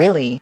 really